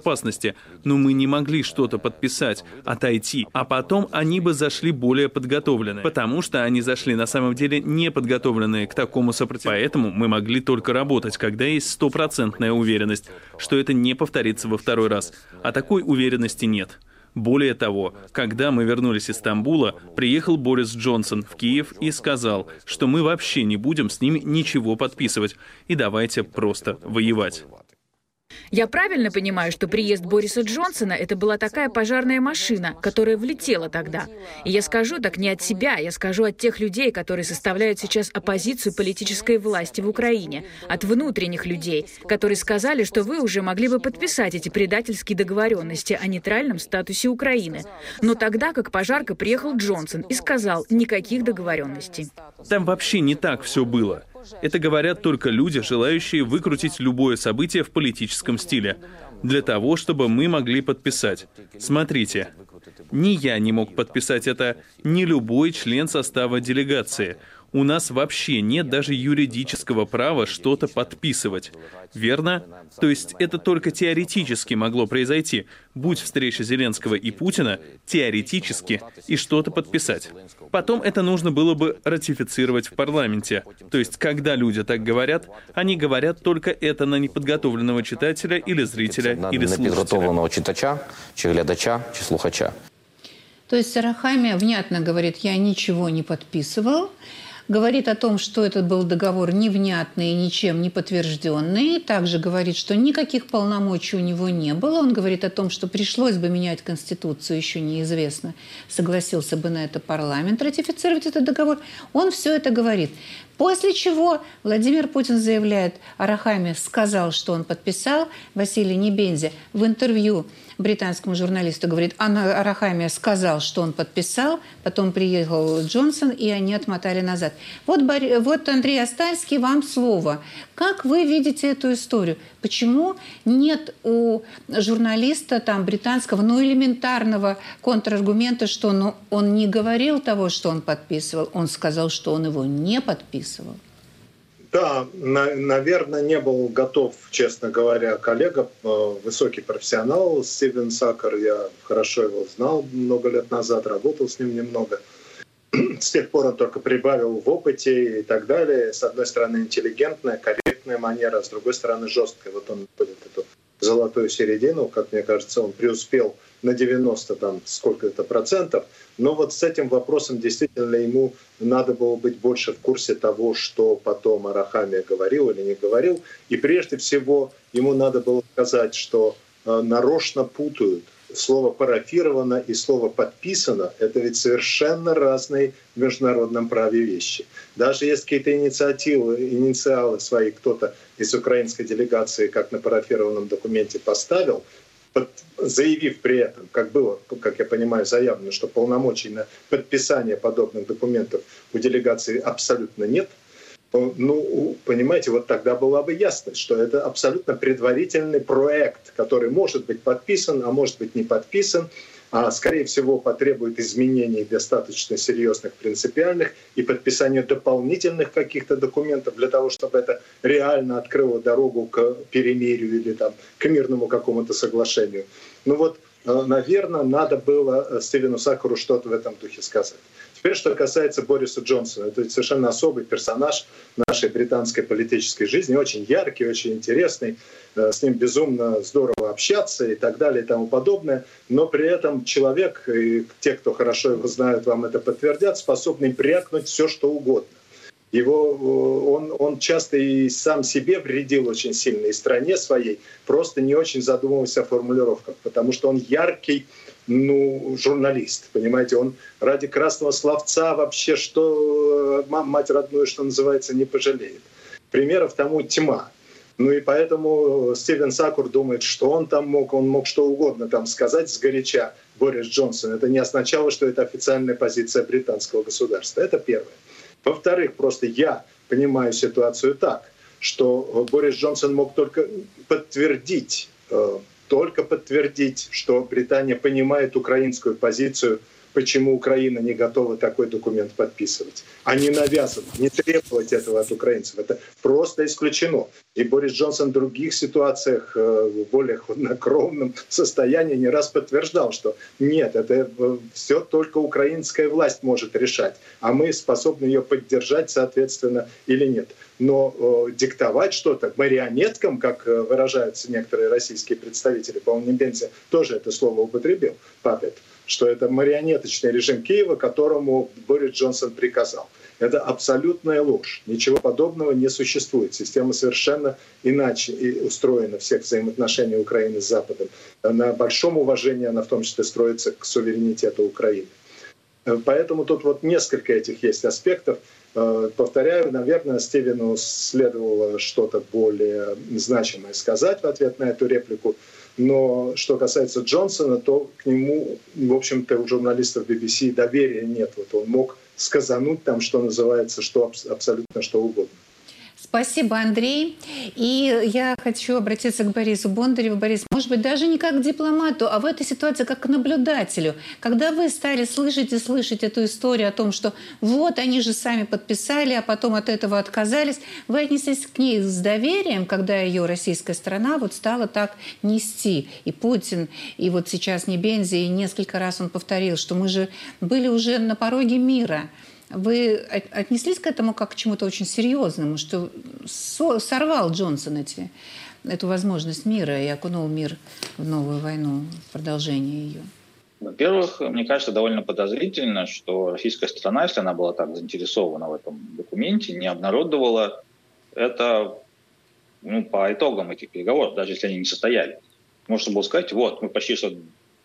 но мы не могли что-то подписать, отойти, а потом они бы зашли более подготовленные, потому что они зашли на самом деле не подготовленные к такому сопротивлению. Поэтому мы могли только работать, когда есть стопроцентная уверенность, что это не повторится во второй раз, а такой уверенности нет. Более того, когда мы вернулись из Стамбула, приехал Борис Джонсон в Киев и сказал, что мы вообще не будем с ними ничего подписывать, и давайте просто воевать. Я правильно понимаю, что приезд Бориса Джонсона это была такая пожарная машина, которая влетела тогда. И я скажу так не от себя, я скажу от тех людей, которые составляют сейчас оппозицию политической власти в Украине, от внутренних людей, которые сказали, что вы уже могли бы подписать эти предательские договоренности о нейтральном статусе Украины. Но тогда, как пожарка, приехал Джонсон и сказал никаких договоренностей. Там вообще не так все было. Это говорят только люди, желающие выкрутить любое событие в политическом стиле, для того, чтобы мы могли подписать. Смотрите, ни я не мог подписать это, ни любой член состава делегации – у нас вообще нет даже юридического права что-то подписывать. Верно? То есть это только теоретически могло произойти. Будь встреча Зеленского и Путина, теоретически, и что-то подписать. Потом это нужно было бы ратифицировать в парламенте. То есть, когда люди так говорят, они говорят только это на неподготовленного читателя или зрителя, на или слушателя. читача, чи глядача, чи слухача. То есть Сарахами внятно говорит, я ничего не подписывал, говорит о том, что этот был договор невнятный и ничем не подтвержденный. Также говорит, что никаких полномочий у него не было. Он говорит о том, что пришлось бы менять Конституцию, еще неизвестно, согласился бы на это парламент ратифицировать этот договор. Он все это говорит. После чего Владимир Путин заявляет, Арахами сказал, что он подписал, Василий Небензи в интервью британскому журналисту говорит, Анна Арахамия сказал, что он подписал, потом приехал Джонсон, и они отмотали назад. Вот, вот Андрей Астальский, вам слово. Как вы видите эту историю? Почему нет у журналиста там британского, ну, элементарного контраргумента, что ну, он не говорил того, что он подписывал, он сказал, что он его не подписывал? Да, на, наверное, не был готов, честно говоря, коллега, э, высокий профессионал Стивен Сакер. Я хорошо его знал много лет назад, работал с ним немного. С тех пор он только прибавил в опыте и так далее. С одной стороны, интеллигентная, корректная манера, с другой стороны жесткая. Вот он находит эту золотую середину, как мне кажется, он преуспел на 90 там сколько это процентов. Но вот с этим вопросом действительно ему надо было быть больше в курсе того, что потом Арахами говорил или не говорил. И прежде всего ему надо было сказать, что э, нарочно путают слово «парафировано» и слово «подписано» — это ведь совершенно разные в международном праве вещи. Даже если какие-то инициативы, инициалы свои кто-то из украинской делегации, как на парафированном документе, поставил, заявив при этом, как было, как я понимаю, заявлено, что полномочий на подписание подобных документов у делегации абсолютно нет — ну, понимаете, вот тогда была бы ясность, что это абсолютно предварительный проект, который может быть подписан, а может быть не подписан, скорее всего потребует изменений достаточно серьезных, принципиальных и подписания дополнительных каких-то документов для того, чтобы это реально открыло дорогу к перемирию или там, к мирному какому-то соглашению. Ну вот, э, наверное, надо было э, Стивену Сакуру что-то в этом духе сказать. Теперь, что касается Бориса Джонсона, это совершенно особый персонаж нашей британской политической жизни, очень яркий, очень интересный, э, с ним безумно здорово общаться и так далее и тому подобное, но при этом человек, и те, кто хорошо его знают, вам это подтвердят, способный прякнуть все, что угодно. Его, э, он, он часто и сам себе вредил очень сильно, и стране своей, просто не очень задумывался о формулировках, потому что он яркий, ну, журналист, понимаете, он ради красного словца вообще, что мать родную, что называется, не пожалеет. Примеров тому тьма. Ну и поэтому Стивен Сакур думает, что он там мог, он мог что угодно там сказать с горяча Борис Джонсон. Это не означало, что это официальная позиция британского государства. Это первое. Во-вторых, просто я понимаю ситуацию так, что Борис Джонсон мог только подтвердить э, только подтвердить, что Британия понимает украинскую позицию, почему Украина не готова такой документ подписывать, а не навязывать, не требовать этого от украинцев. Это просто исключено. И Борис Джонсон в других ситуациях э, в более хладнокровном состоянии не раз подтверждал, что нет, это э, все только украинская власть может решать, а мы способны ее поддержать, соответственно, или нет но э, диктовать что-то марионеткам, как э, выражаются некоторые российские представители, по-моему, Небензи тоже это слово употребил, папет, что это марионеточный режим Киева, которому Борис Джонсон приказал. Это абсолютная ложь. Ничего подобного не существует. Система совершенно иначе устроена, всех взаимоотношений Украины с Западом. На большом уважении она в том числе строится к суверенитету Украины. Э, поэтому тут вот несколько этих есть аспектов. Э, повторяю, наверное, Стивену следовало что-то более значимое сказать в ответ на эту реплику. Но что касается Джонсона, то к нему, в общем-то, у журналистов BBC доверия нет. Вот он мог сказануть там, что называется, что абсолютно что угодно. Спасибо, Андрей. И я хочу обратиться к Борису Бондареву. Борис, может быть, даже не как к дипломату, а в этой ситуации как к наблюдателю. Когда вы стали слышать и слышать эту историю о том, что вот они же сами подписали, а потом от этого отказались, вы отнеслись к ней с доверием, когда ее российская страна вот стала так нести. И Путин, и вот сейчас Небензи, и несколько раз он повторил, что мы же были уже на пороге мира. Вы отнеслись к этому как к чему-то очень серьезному, что сорвал Джонсон эти, эту возможность мира и окунул мир в новую войну, в продолжение ее? Во-первых, мне кажется довольно подозрительно, что российская страна, если она была так заинтересована в этом документе, не обнародовала это ну, по итогам этих переговоров, даже если они не состоялись. Можно было сказать, вот, мы почти что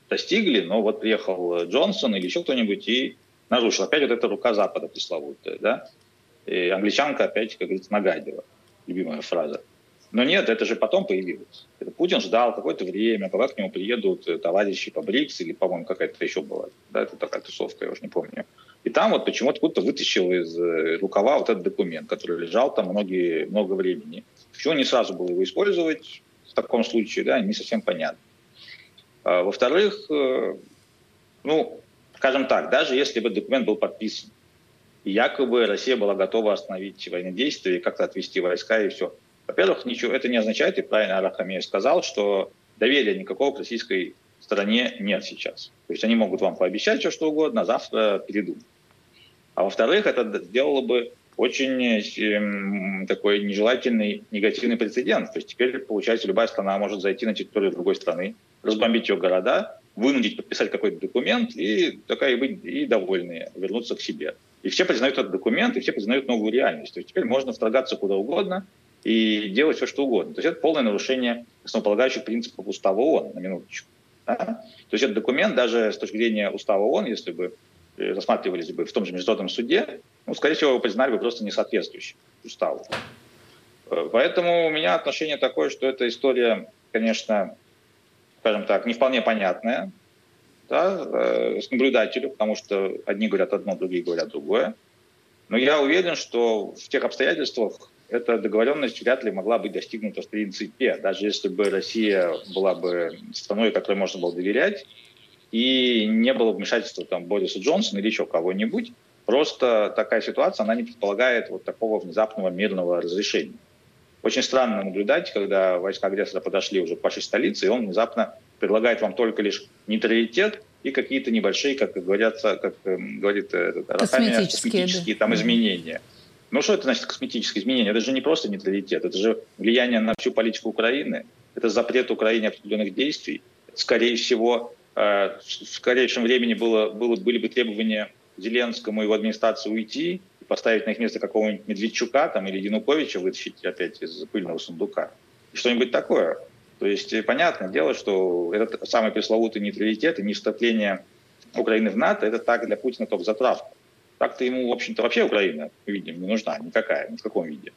достигли, но вот приехал Джонсон или еще кто-нибудь и нарушил. Опять вот эта рука Запада пресловутая, да? И англичанка опять, как говорится, нагадила. Любимая фраза. Но нет, это же потом появилось. Это Путин ждал какое-то время, пока к нему приедут э, товарищи по БРИКС, или, по-моему, какая-то еще была. Да, это такая тусовка, я уже не помню. И там вот почему-то кто-то вытащил из э, рукава вот этот документ, который лежал там многие, много времени. Почему не сразу было его использовать в таком случае, да, не совсем понятно. А, во-вторых, э, ну, Скажем так, даже если бы документ был подписан, и якобы Россия была готова остановить военные действия и как-то отвести войска и все. Во-первых, ничего это не означает, и правильно Арахамеев сказал, что доверия никакого к российской стороне нет сейчас. То есть они могут вам пообещать все, что угодно, а завтра перейдут. А во-вторых, это сделало бы очень э, такой нежелательный негативный прецедент. То есть теперь, получается, любая страна может зайти на территорию другой страны, разбомбить ее города, вынудить подписать какой-то документ и такая и быть и довольные, вернуться к себе. И все признают этот документ, и все признают новую реальность. То есть теперь можно вторгаться куда угодно и делать все, что угодно. То есть это полное нарушение основополагающих принципов Устава ООН, на минуточку. Да? То есть этот документ даже с точки зрения Устава ООН, если бы э, рассматривались бы в том же международном суде, ну, скорее всего, его признали бы просто несоответствующим уставу. Э, поэтому у меня отношение такое, что эта история, конечно, скажем так, не вполне понятная да, э, наблюдателю, потому что одни говорят одно, другие говорят другое. Но я уверен, что в тех обстоятельствах эта договоренность вряд ли могла быть достигнута в принципе, даже если бы Россия была бы страной, которой можно было доверять, и не было вмешательства там Бориса Джонсона или еще кого-нибудь. Просто такая ситуация, она не предполагает вот такого внезапного мирного разрешения. Очень странно наблюдать, когда войска агрессора подошли уже к вашей столице, и он внезапно предлагает вам только лишь нейтралитет и какие-то небольшие, как говорятся, как эм, говорит э, косметические, косметические да. там изменения. Ну что это значит косметические изменения? Это же не просто нейтралитет, это же влияние на всю политику Украины, это запрет Украине определенных действий. Скорее всего, э, в скорейшем времени было, было, были бы требования Зеленскому и его администрации уйти, поставить на их место какого-нибудь Медведчука там, или Януковича вытащить опять из пыльного сундука. Что-нибудь такое. То есть э, понятное дело, что этот самый пресловутый нейтралитет и не вступление Украины в НАТО, это так для Путина только затравка. Так-то ему, в общем-то, вообще Украина, видим, не нужна никакая, ни в каком виде.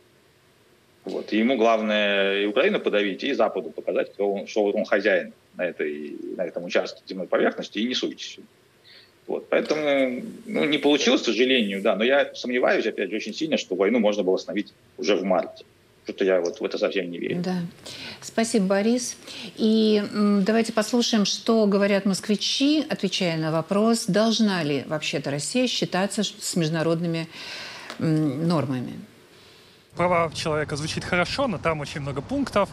Вот. И ему главное и Украину подавить, и Западу показать, что он, что он хозяин на, этой, на этом участке земной поверхности, и не суйтесь. Вот. Поэтому ну, не получилось, к сожалению, да. Но я сомневаюсь, опять же, очень сильно, что войну можно было остановить уже в марте. Что-то я вот в это совсем не верю. Да. Спасибо, Борис. И давайте послушаем, что говорят москвичи, отвечая на вопрос, должна ли вообще-то Россия считаться с международными нормами. Права человека звучит хорошо, но там очень много пунктов.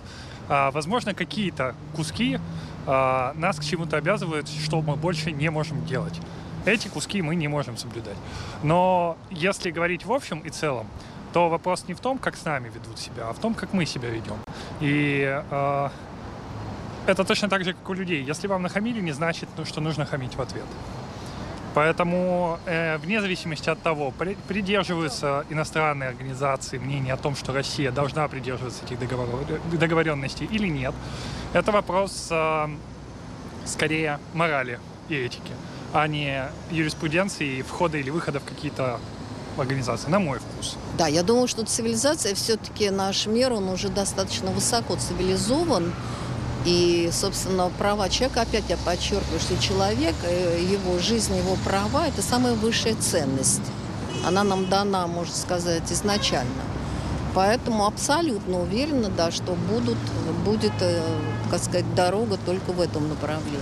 А, возможно, какие-то куски а, нас к чему-то обязывают, что мы больше не можем делать. Эти куски мы не можем соблюдать. Но если говорить в общем и целом, то вопрос не в том, как с нами ведут себя, а в том, как мы себя ведем. И э, это точно так же, как у людей. Если вам нахамили, не значит, ну, что нужно хамить в ответ. Поэтому, э, вне зависимости от того, при, придерживаются иностранные организации мнения о том, что Россия должна придерживаться этих договоренностей или нет, это вопрос э, скорее морали и этики а не юриспруденции входа или выхода в какие-то организации, на мой вкус. Да, я думаю, что цивилизация, все-таки наш мир, он уже достаточно высоко цивилизован. И, собственно, права человека, опять я подчеркиваю, что человек, э, его жизнь, его права – это самая высшая ценность. Она нам дана, можно сказать, изначально. Поэтому абсолютно уверена, да, что будут, будет, э, так сказать, дорога только в этом направлении.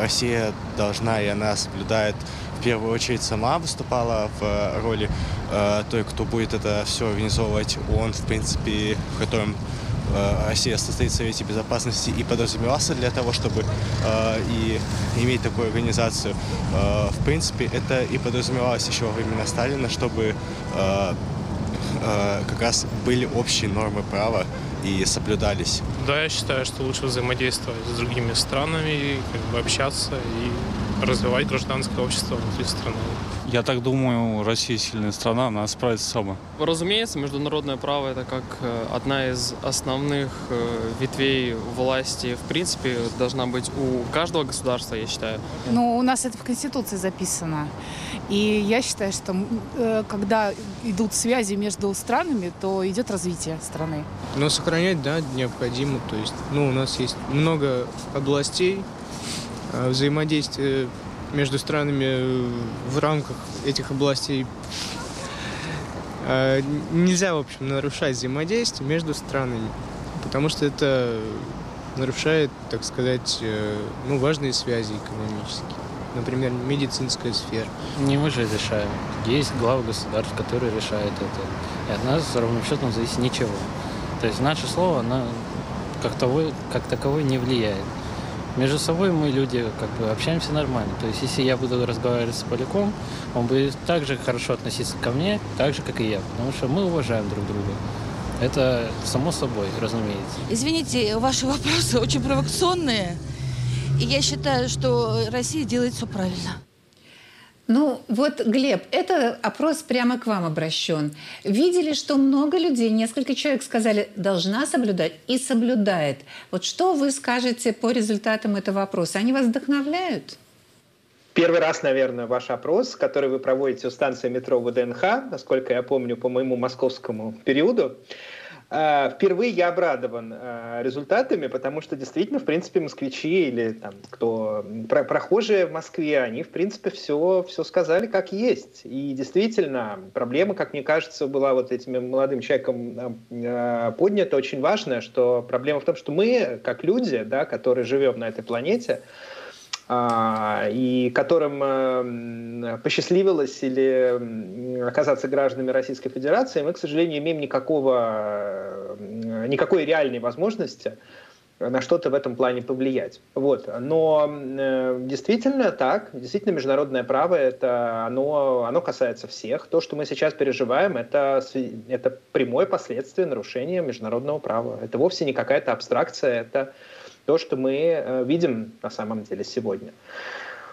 Россия должна и она соблюдает в первую очередь сама выступала в роли э, той, кто будет это все организовывать. Он, в принципе, в котором э, Россия состоит в Совете Безопасности и подразумевался для того, чтобы э, и иметь такую организацию. Э, в принципе, это и подразумевалось еще во времена Сталина, чтобы э, э, как раз были общие нормы права, и соблюдались. Да, я считаю, что лучше взаимодействовать с другими странами, как бы общаться и развивать гражданское общество внутри страны. Я так думаю, Россия сильная страна, она справится сама. Разумеется, международное право это как э, одна из основных э, ветвей власти. В принципе, должна быть у каждого государства, я считаю. Ну, у нас это в Конституции записано. И я считаю, что э, когда идут связи между странами, то идет развитие страны. Но сохранять, да, необходимо. То есть, ну, у нас есть много областей взаимодействия между странами э, в рамках этих областей э, нельзя, в общем, нарушать взаимодействие между странами, потому что это нарушает, так сказать, э, ну, важные связи экономические. Например, медицинская сфера. Не мы же решаем. Есть главы государств, которые решают это. И от нас ровным счетом зависит ничего. То есть наше слово, оно как, того, как таковое не влияет. Между собой мы люди как бы общаемся нормально. То есть если я буду разговаривать с поляком, он будет так же хорошо относиться ко мне, так же, как и я. Потому что мы уважаем друг друга. Это само собой, разумеется. Извините, ваши вопросы очень провокационные. И я считаю, что Россия делает все правильно. Ну вот, Глеб, это опрос прямо к вам обращен. Видели, что много людей, несколько человек сказали, должна соблюдать и соблюдает. Вот что вы скажете по результатам этого опроса? Они вас вдохновляют? Первый раз, наверное, ваш опрос, который вы проводите у станции метро ВДНХ, насколько я помню, по моему московскому периоду. А, впервые я обрадован а, результатами, потому что действительно, в принципе, москвичи или там, кто про прохожие в Москве, они, в принципе, все, все сказали как есть. И действительно, проблема, как мне кажется, была вот этим молодым человеком а, поднята очень важная, что проблема в том, что мы, как люди, да, которые живем на этой планете, и которым э, посчастливилось или оказаться гражданами Российской Федерации, мы, к сожалению, имеем никакого, э, никакой реальной возможности на что-то в этом плане повлиять. Вот. Но э, действительно так, действительно международное право, это, оно, оно касается всех. То, что мы сейчас переживаем, это, это прямое последствие нарушения международного права. Это вовсе не какая-то абстракция, это то, что мы э, видим на самом деле сегодня.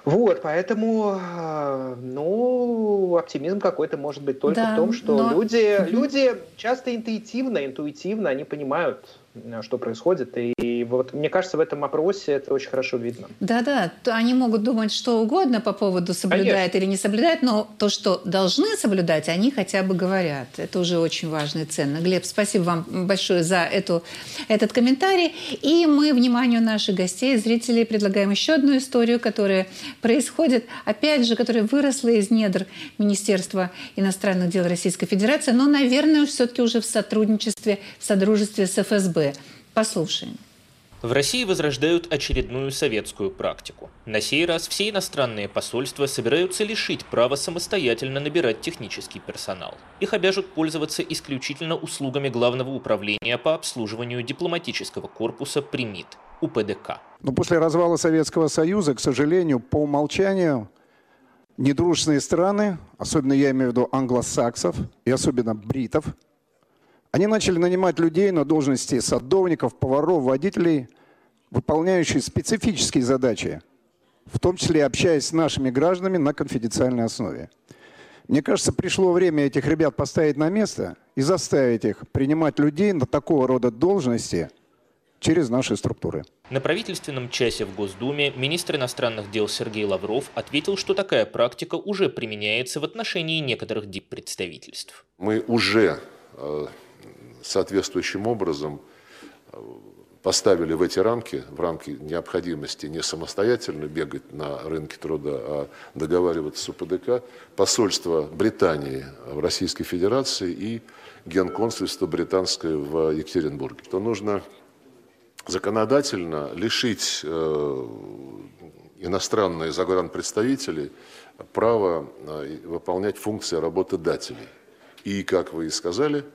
Вот, поэтому, э, ну, оптимизм какой-то может быть только да, в том, что но... люди, люди часто интуитивно, интуитивно, они понимают, Э, что происходит. И вот мне кажется, в этом опросе это очень хорошо видно. Да-да, они могут думать что угодно по поводу соблюдает Конечно. или не соблюдает, но то, что должны соблюдать, они хотя бы говорят. Это уже очень важно и ценно. Глеб, спасибо вам большое за эту, этот комментарий. И мы вниманию наших гостей, зрителей, предлагаем еще одну историю, которая происходит, опять же, которая выросла из недр Министерства иностранных дел Российской Федерации, но, наверное, все-таки уже в сотрудничестве, в содружестве с ФСБ. Послушаем. В России возрождают очередную советскую практику. На сей раз все иностранные посольства собираются лишить права самостоятельно набирать технический персонал. Их обяжут пользоваться исключительно услугами Главного управления по обслуживанию дипломатического корпуса «Примит» УПДК. Но после развала Советского Союза, к сожалению, по умолчанию недружественные страны, особенно я имею в виду англосаксов и особенно бритов, они начали нанимать людей на должности садовников, поваров, водителей, выполняющие специфические задачи, в том числе общаясь с нашими гражданами на конфиденциальной основе. Мне кажется, пришло время этих ребят поставить на место и заставить их принимать людей на такого рода должности через наши структуры. На правительственном часе в Госдуме министр иностранных дел Сергей Лавров ответил, что такая практика уже применяется в отношении некоторых дип-представительств. Мы уже э, соответствующим образом э, поставили в эти рамки, в рамки необходимости не самостоятельно бегать на рынке труда, а договариваться с УПДК, посольство Британии в Российской Федерации и генконсульство британское в Екатеринбурге. То нужно законодательно лишить э, иностранные загранпредставители права э, выполнять функции работодателей. И, как вы и сказали,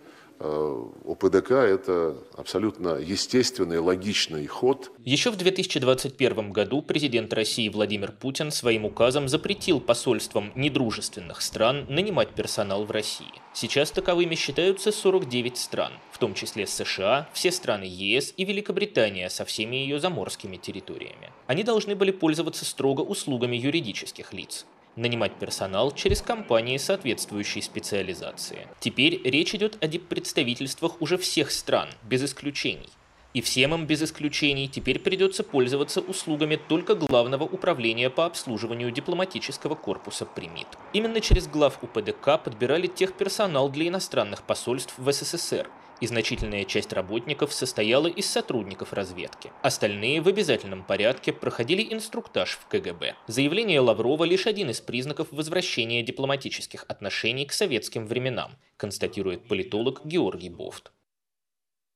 ОПДК – это абсолютно естественный, логичный ход. Еще в 2021 году президент России Владимир Путин своим указом запретил посольствам недружественных стран нанимать персонал в России. Сейчас таковыми считаются 49 стран, в том числе США, все страны ЕС и Великобритания со всеми ее заморскими территориями. Они должны были пользоваться строго услугами юридических лиц нанимать персонал через компании соответствующей специализации. Теперь речь идет о представительствах уже всех стран, без исключений. И всем им без исключений теперь придется пользоваться услугами только Главного управления по обслуживанию дипломатического корпуса «Примит». Именно через глав УПДК подбирали техперсонал для иностранных посольств в СССР – и значительная часть работников состояла из сотрудников разведки. Остальные в обязательном порядке проходили инструктаж в КГБ. Заявление Лаврова лишь один из признаков возвращения дипломатических отношений к советским временам, констатирует политолог Георгий Бофт.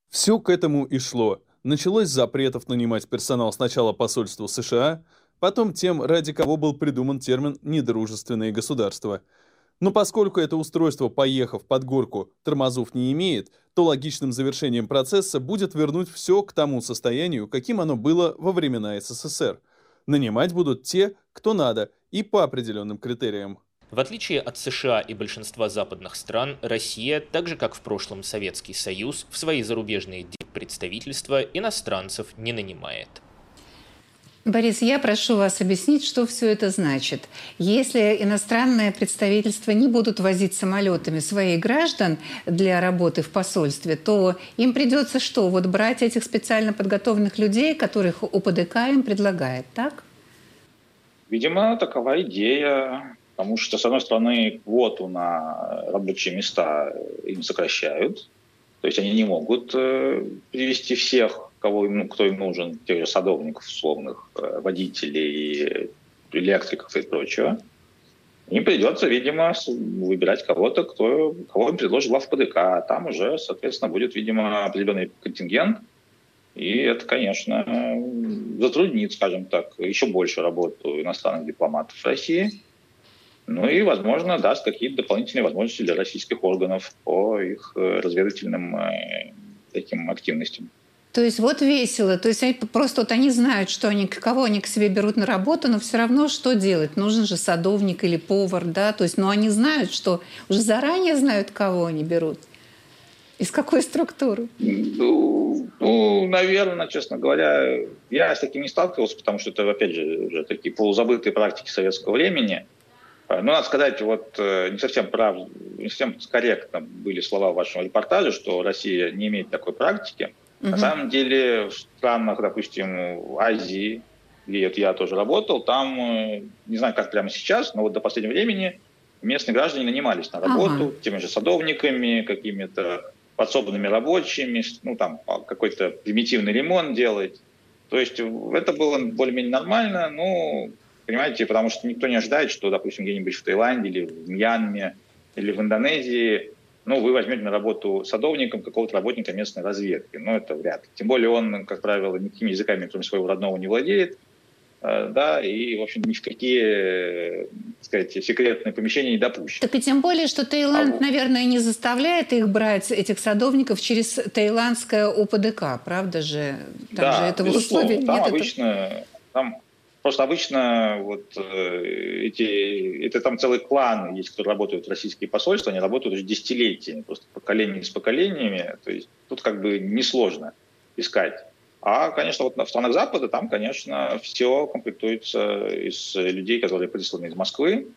Все к этому и шло. Началось с запретов нанимать персонал сначала посольству США, потом тем, ради кого был придуман термин «недружественные государства». Но поскольку это устройство, поехав под горку, тормозов не имеет, то логичным завершением процесса будет вернуть все к тому состоянию, каким оно было во времена СССР. Нанимать будут те, кто надо, и по определенным критериям. В отличие от США и большинства западных стран, Россия, так же как в прошлом Советский Союз, в свои зарубежные представительства иностранцев не нанимает. Борис, я прошу вас объяснить, что все это значит. Если иностранные представительства не будут возить самолетами своих граждан для работы в посольстве, то им придется что? Вот брать этих специально подготовленных людей, которых УПДК им предлагает, так? Видимо, такова идея. Потому что, с одной стороны, квоту на рабочие места им сокращают. То есть они не могут э, привести всех кого, ну, кто им нужен, тех же садовников условных, э, водителей, электриков и прочего, им придется, видимо, выбирать кого-то, кто, кого им предложит глав ПДК. А там уже, соответственно, будет, видимо, определенный контингент. И это, конечно, затруднит, скажем так, еще больше работу иностранных дипломатов в России. Ну и, возможно, даст какие-то дополнительные возможности для российских органов по их э, разведывательным э, таким активностям. То есть вот весело. То есть они, просто вот они знают, что они, кого они к себе берут на работу, но все равно что делать? Нужен же садовник или повар, да? То есть, ну они знают, что уже заранее знают, кого они берут. Из какой структуры? Ну, ну, наверное, честно говоря, я с таким не сталкивался, потому что это, опять же, уже такие полузабытые практики советского времени. Но надо сказать, вот э, не совсем прав, не совсем корректно были слова в вашем репортаже, что Россия не имеет такой практики. Угу. На самом деле в странах, допустим, в Азии, где вот я тоже работал, там, э, не знаю, как прямо сейчас, но вот до последнего времени местные граждане нанимались на работу ага. теми же садовниками, какими-то подсобными рабочими, ну там а, какой-то примитивный ремонт делать. То есть это было более-менее нормально, ну, понимаете, потому что никто не ожидает, что, допустим, где-нибудь в Таиланде или в Мьянме или в Индонезии ну, вы возьмете на работу садовником какого-то работника местной разведки. Ну, это вряд ли. Тем более он, как правило, никакими языками, кроме своего родного, не владеет. Э, да, и, в общем, ни в какие, так сказать, секретные помещения не допущен. Так и тем более, что Таиланд, а наверное, не заставляет их брать, этих садовников, через таиландское ОПДК, правда же? Там да, же этого безусловно. условия там нет. обычно, это... там Просто обычно вот э, эти, это там целый клан есть, кто работают в российские посольства, они работают уже десятилетиями, просто поколение с поколениями. То есть тут как бы несложно искать. А, конечно, вот в странах Запада там, конечно, все комплектуется из людей, которые присланы из Москвы,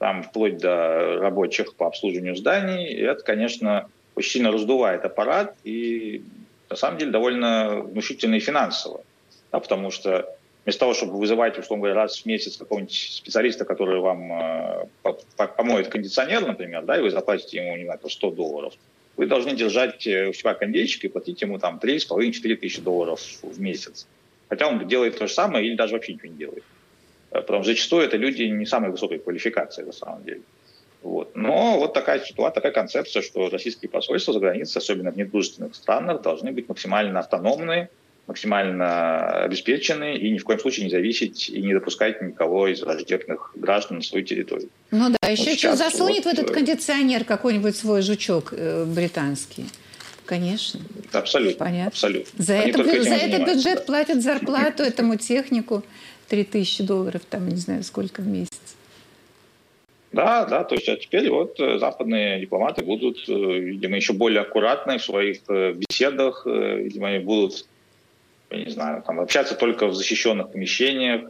там вплоть до рабочих по обслуживанию зданий. И это, конечно, очень сильно раздувает аппарат и, на самом деле, довольно внушительно и финансово. Да, потому что вместо того, чтобы вызывать, условно говоря, раз в месяц какого-нибудь специалиста, который вам э, помоет кондиционер, например, да, и вы заплатите ему, не знаю, 100 долларов, вы должны держать э, у себя кондейчик и платить ему там 3,5-4 тысячи долларов в месяц. Хотя он делает то же самое или даже вообще ничего не делает. Э, потому что зачастую это люди не самой высокой квалификации на самом деле. Вот. Но вот такая ситуация, такая концепция, что российские посольства за границей, особенно в недружественных странах, должны быть максимально автономные, максимально обеспечены и ни в коем случае не зависеть и не допускать никого из враждебных граждан на свою территорию. Ну да, еще вот что засунет вот, в этот э, кондиционер какой-нибудь свой жучок э, британский. Конечно. Абсолютно. Понятно. Абсолютно. За, это, за этот бюджет да. платят зарплату этому технику 3000 долларов, там не знаю сколько в месяц. Да, да, то есть а теперь вот э, западные дипломаты будут, видимо, еще более аккуратны в своих беседах, видимо, будут я не знаю, там общаться только в защищенных помещениях,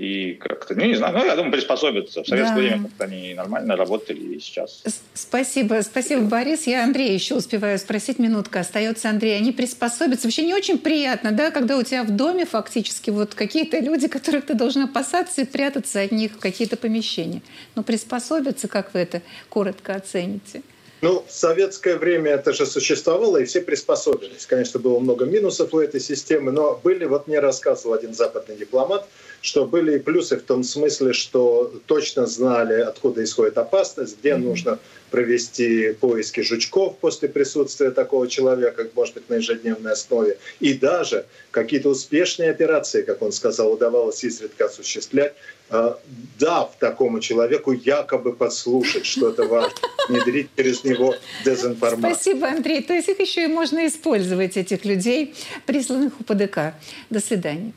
и как-то, ну, не знаю, ну, я думаю, приспособиться. В советское да. время как-то они нормально работали и сейчас. Спасибо, спасибо, Борис. Я Андрея еще успеваю спросить, минутка остается, Андрей. Они приспособятся. Вообще не очень приятно, да, когда у тебя в доме фактически вот какие-то люди, которых ты должен опасаться и прятаться от них в какие-то помещения. Но приспособятся, как вы это коротко оцените? Ну, в советское время это же существовало, и все приспособились. Конечно, было много минусов у этой системы, но были, вот мне рассказывал один западный дипломат, что были и плюсы в том смысле, что точно знали, откуда исходит опасность, где mm-hmm. нужно провести поиски жучков после присутствия такого человека, может быть, на ежедневной основе. И даже какие-то успешные операции, как он сказал, удавалось изредка осуществлять, э, дав такому человеку якобы подслушать что-то важное, внедрить через него дезинформацию. Спасибо, Андрей. То есть их еще и можно использовать, этих людей, присланных у ПДК. До свидания.